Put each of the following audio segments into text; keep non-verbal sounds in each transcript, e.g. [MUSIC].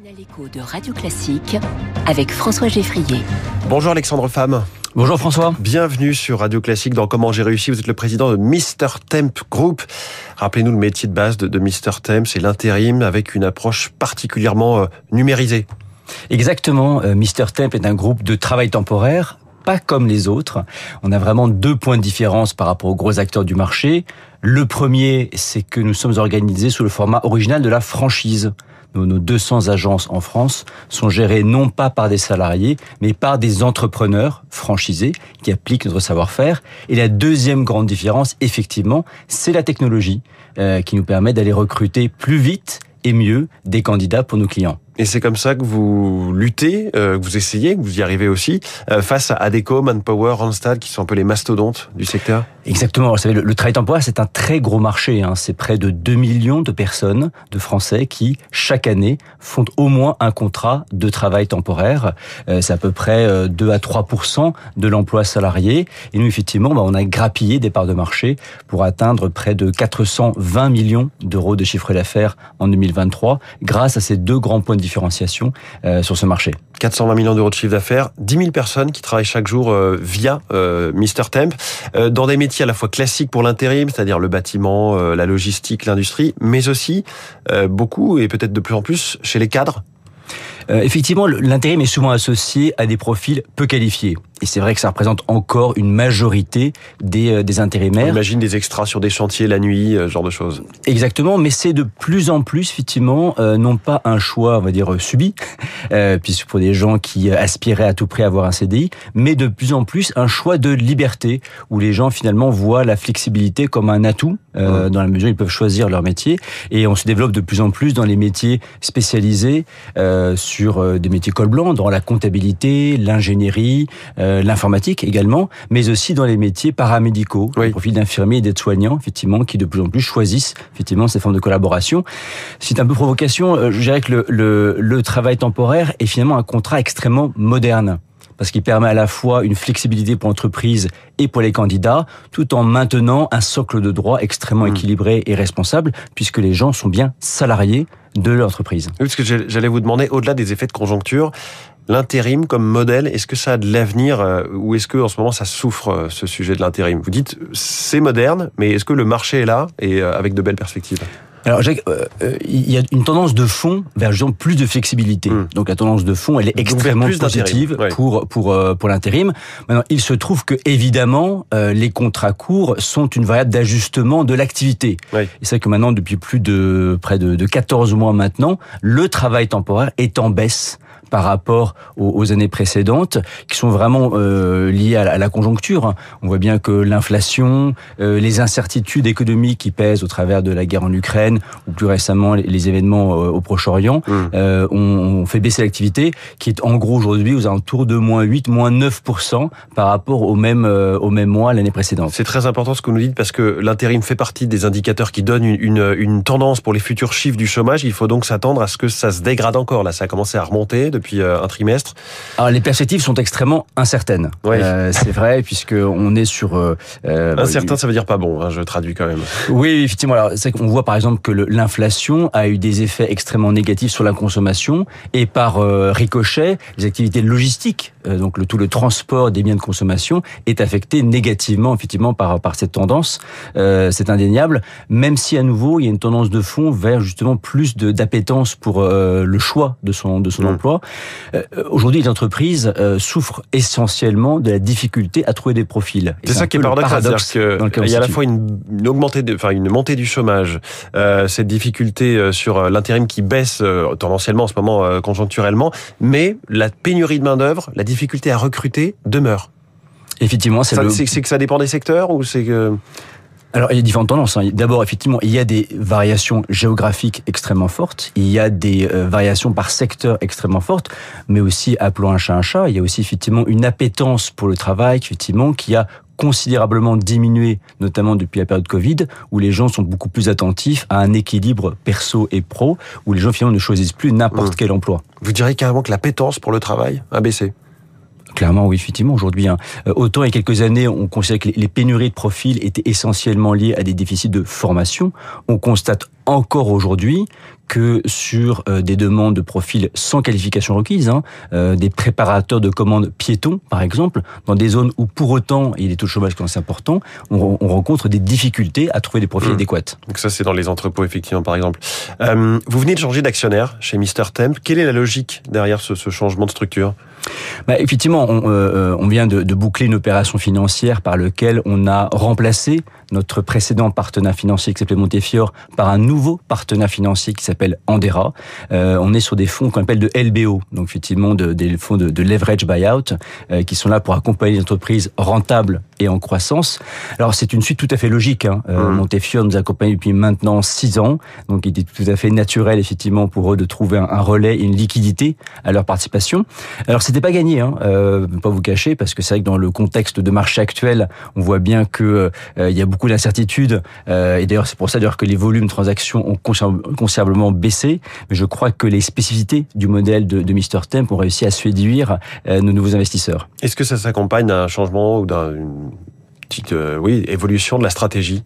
L'écho de Radio Classique avec François Geffrier. Bonjour Alexandre Femme. Bonjour François. Bienvenue sur Radio Classique dans Comment j'ai réussi. Vous êtes le président de Mr Temp Group. Rappelez-nous le métier de base de, de Mr Temp, c'est l'intérim avec une approche particulièrement euh, numérisée. Exactement. Euh, Mr Temp est un groupe de travail temporaire pas comme les autres. On a vraiment deux points de différence par rapport aux gros acteurs du marché. Le premier, c'est que nous sommes organisés sous le format original de la franchise. Nos, nos 200 agences en France sont gérées non pas par des salariés, mais par des entrepreneurs franchisés qui appliquent notre savoir-faire. Et la deuxième grande différence, effectivement, c'est la technologie euh, qui nous permet d'aller recruter plus vite et mieux des candidats pour nos clients. Et c'est comme ça que vous luttez, euh, que vous essayez, que vous y arrivez aussi, euh, face à Adecco, Manpower, Randstad, qui sont un peu les mastodontes du secteur? Exactement. Vous savez, le, le travail temporaire, c'est un très gros marché. Hein. C'est près de 2 millions de personnes, de Français, qui, chaque année, font au moins un contrat de travail temporaire. Euh, c'est à peu près euh, 2 à 3 de l'emploi salarié. Et nous, effectivement, bah, on a grappillé des parts de marché pour atteindre près de 420 millions d'euros de chiffre d'affaires en 2023, grâce à ces deux grands points de différenciation euh, sur ce marché. 420 millions d'euros de chiffre d'affaires, 10 000 personnes qui travaillent chaque jour euh, via euh, Mr Temp, euh, dans des métiers à la fois classiques pour l'intérim, c'est-à-dire le bâtiment, la logistique, l'industrie, mais aussi beaucoup, et peut-être de plus en plus, chez les cadres. Effectivement, l'intérim est souvent associé à des profils peu qualifiés. Et c'est vrai que ça représente encore une majorité des, euh, des On intérimaires. imagine des extras sur des chantiers la nuit, euh, ce genre de choses. Exactement, mais c'est de plus en plus, effectivement, euh, non pas un choix, on va dire, subi, [LAUGHS] euh, puisque pour des gens qui aspiraient à tout prix à avoir un CDI, mais de plus en plus un choix de liberté, où les gens finalement voient la flexibilité comme un atout, euh, dans la mesure où ils peuvent choisir leur métier. Et on se développe de plus en plus dans les métiers spécialisés, sur des métiers col blanc, dans la comptabilité, l'ingénierie, euh, l'informatique également, mais aussi dans les métiers paramédicaux, Oui. au profil d'infirmiers et d'aides-soignants, effectivement, qui de plus en plus choisissent effectivement ces formes de collaboration. C'est un peu provocation, euh, je dirais que le, le, le travail temporaire est finalement un contrat extrêmement moderne parce qu'il permet à la fois une flexibilité pour l'entreprise et pour les candidats, tout en maintenant un socle de droit extrêmement Mm. équilibré et responsable, puisque les gens sont bien salariés de l'entreprise. Oui, parce que j'allais vous demander, au-delà des effets de conjoncture, l'intérim comme modèle, est-ce que ça a de l'avenir euh, ou est-ce que en ce moment ça souffre euh, ce sujet de l'intérim? Vous dites c'est moderne, mais est-ce que le marché est là et euh, avec de belles perspectives? Alors, Jacques, il y a une tendance de fond vers justement plus de flexibilité. Mm. Donc, la tendance de fond, elle est Donc, extrêmement positive ouais. pour pour pour l'intérim. Maintenant, il se trouve que évidemment, les contrats courts sont une variable d'ajustement de l'activité. Et c'est vrai que maintenant, depuis plus de près de, de 14 mois maintenant, le travail temporaire est en baisse par rapport aux, aux années précédentes, qui sont vraiment euh, liées à la, à la conjoncture. On voit bien que l'inflation, euh, les incertitudes économiques qui pèsent au travers de la guerre en Ukraine, ou plus récemment les, les événements euh, au Proche-Orient, Mm. euh, ont, ont fait baisser l'activité, qui est en gros aujourd'hui aux alentours de moins 8, moins 9% par rapport au même, euh, au même mois l'année précédente. C'est très important ce que vous nous dites parce que l'intérim fait partie des indicateurs qui donnent une, une, une tendance pour les futurs chiffres du chômage. Il faut donc s'attendre à ce que ça se dégrade encore. Là, ça a commencé à remonter depuis euh, un trimestre. Alors les perspectives sont extrêmement incertaines. Oui. Euh, c'est vrai puisque on est sur euh, euh, Incertain, ça veut dire pas bon. hein, je traduis quand même. Oui, effectivement. Alors, c'est qu'on voit par exemple que l'inflation a eu des effets extrêmement négatifs sur la consommation et par euh, ricochet, les activités logistiques, donc le, tout le transport des biens de consommation, est affecté négativement effectivement par par cette tendance. Euh, c'est indéniable. Même si à nouveau il y a une tendance de fond vers justement plus de d'appétence pour euh, le choix de son de son emploi. Euh, Aujourd'hui, les entreprises euh, souffrent essentiellement de la difficulté à trouver des profils. C'est ça qui est paradoxal, paradoxe dans on qu'il y a à la fois une, une augmentée, de- enfin une montée du chômage, euh, cette difficulté euh, sur euh, l'intérim qui baisse euh, tendanciellement en ce moment euh, conjoncturellement, mais la pénurie de main d'œuvre, la difficulté à recruter demeure. Effectivement, c'est le C'est que ça dépend des secteurs ou c'est que Alors, il y a différentes tendances. hein. D'abord, effectivement, il y a des variations géographiques extrêmement fortes. Il y a des euh, variations par secteur extrêmement fortes, mais aussi, appelons un chat un chat, il y a aussi effectivement une appétence pour le travail, effectivement, qui a considérablement diminué, notamment depuis la période Covid, où les gens sont beaucoup plus attentifs à un équilibre perso et pro, où les gens finalement ne choisissent plus n'importe Mmh. quel emploi. vous direz carrément que la pétence pour le travail a baissé? Clairement, oui, effectivement, aujourd'hui. hein. Euh, autant il y a quelques années, on considérait que les- pénuries de profils étaient essentiellement liées à des déficits de formation. On constate encore aujourd'hui que sur euh, des demandes de profils sans qualification requise, hein, euh, des préparateurs de commandes piétons, par exemple, dans des zones où pour autant il y a des taux de chômage qui sont importants, on, on rencontre des difficultés à trouver des profils Mmh. adéquats. Donc ça, c'est dans les entrepôts, effectivement, par exemple. Euh, vous venez de changer d'actionnaire chez Mr Temp. Quelle est la logique derrière ce, ce changement de structure? Bah, effectivement, on, euh, on vient de, de boucler une opération financière par laquelle on a remplacé notre précédent partenaire financier qui s'appelait Montefiore par un nouveau partenaire financier qui s'appelle Andera. Euh, on est sur des fonds qu'on appelle de LBO, donc effectivement de, des fonds de, de leverage buyout euh, qui sont là pour accompagner les entreprises rentables et en croissance. Alors c'est une suite tout à fait logique. Hein. Euh, Mhm. Montefiore nous accompagne depuis maintenant six ans, donc il était tout à fait naturel effectivement pour eux de trouver un, un relais et une liquidité à leur participation. Alors c'était pas gagné, hein, euh, pas vous cacher, parce que c'est vrai que dans le contexte de marché actuel, on voit bien que euh, il y a beaucoup d'incertitudes. euh, et d'ailleurs c'est pour ça d'ailleurs que les volumes de transactions ont considérable- considérablement baissé. Mais je crois que les spécificités du modèle de, de Mr Temp ont réussi à séduire euh, nos nouveaux investisseurs. Est-ce que ça s'accompagne d'un changement ou d'une petite oui, évolution de la stratégie?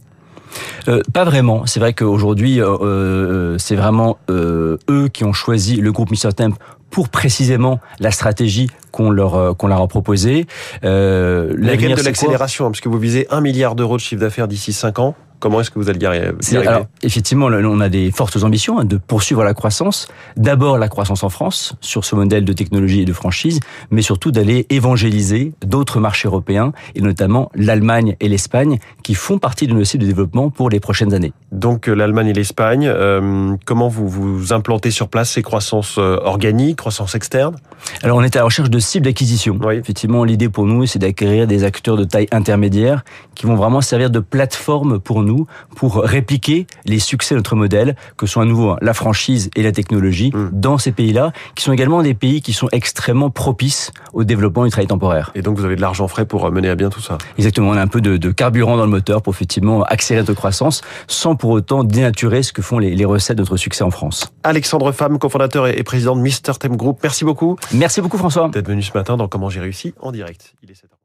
Euh, pas vraiment. C'est vrai qu'aujourd'hui, euh, c'est vraiment euh, eux qui ont choisi le groupe Mr Temp pour précisément la stratégie qu'on leur euh, qu'on leur a proposée. Euh, l'avenir, de l'accélération, hein, parce que vous visez un milliard d'euros de chiffre d'affaires d'ici 5 ans. Comment est-ce que vous allez y arriver alors, effectivement, on a des fortes ambitions hein, de poursuivre la croissance. D'abord la croissance en France sur ce modèle de technologie et de franchise, mais surtout d'aller évangéliser d'autres marchés européens et notamment l'Allemagne et l'Espagne qui font partie de nos cibles de développement pour les prochaines années. Donc euh, l'Allemagne et l'Espagne, euh, comment vous vous implantez sur place ces croissances euh, organiques, croissance externe Alors on est à la recherche de cibles d'acquisition. Oui. Effectivement, l'idée pour nous, c'est d'acquérir des acteurs de taille intermédiaire qui vont vraiment servir de plateforme pour nous, pour répliquer les succès de notre modèle, que sont à nouveau la franchise et la technologie, Mm. dans ces pays-là, qui sont également des pays qui sont extrêmement propices au développement du travail temporaire. Et donc vous avez de l'argent frais pour euh, mener à bien tout ça. Exactement, on a un peu de, de carburant dans le moteur pour effectivement accélérer notre croissance, sans pour autant dénaturer ce que font les, les recettes de notre succès en France. Alexandre Femme, cofondateur et président de Mr Temp Group, merci beaucoup Merci beaucoup François. d'être venu ce matin dans Comment j'ai réussi en direct. Il est 7h.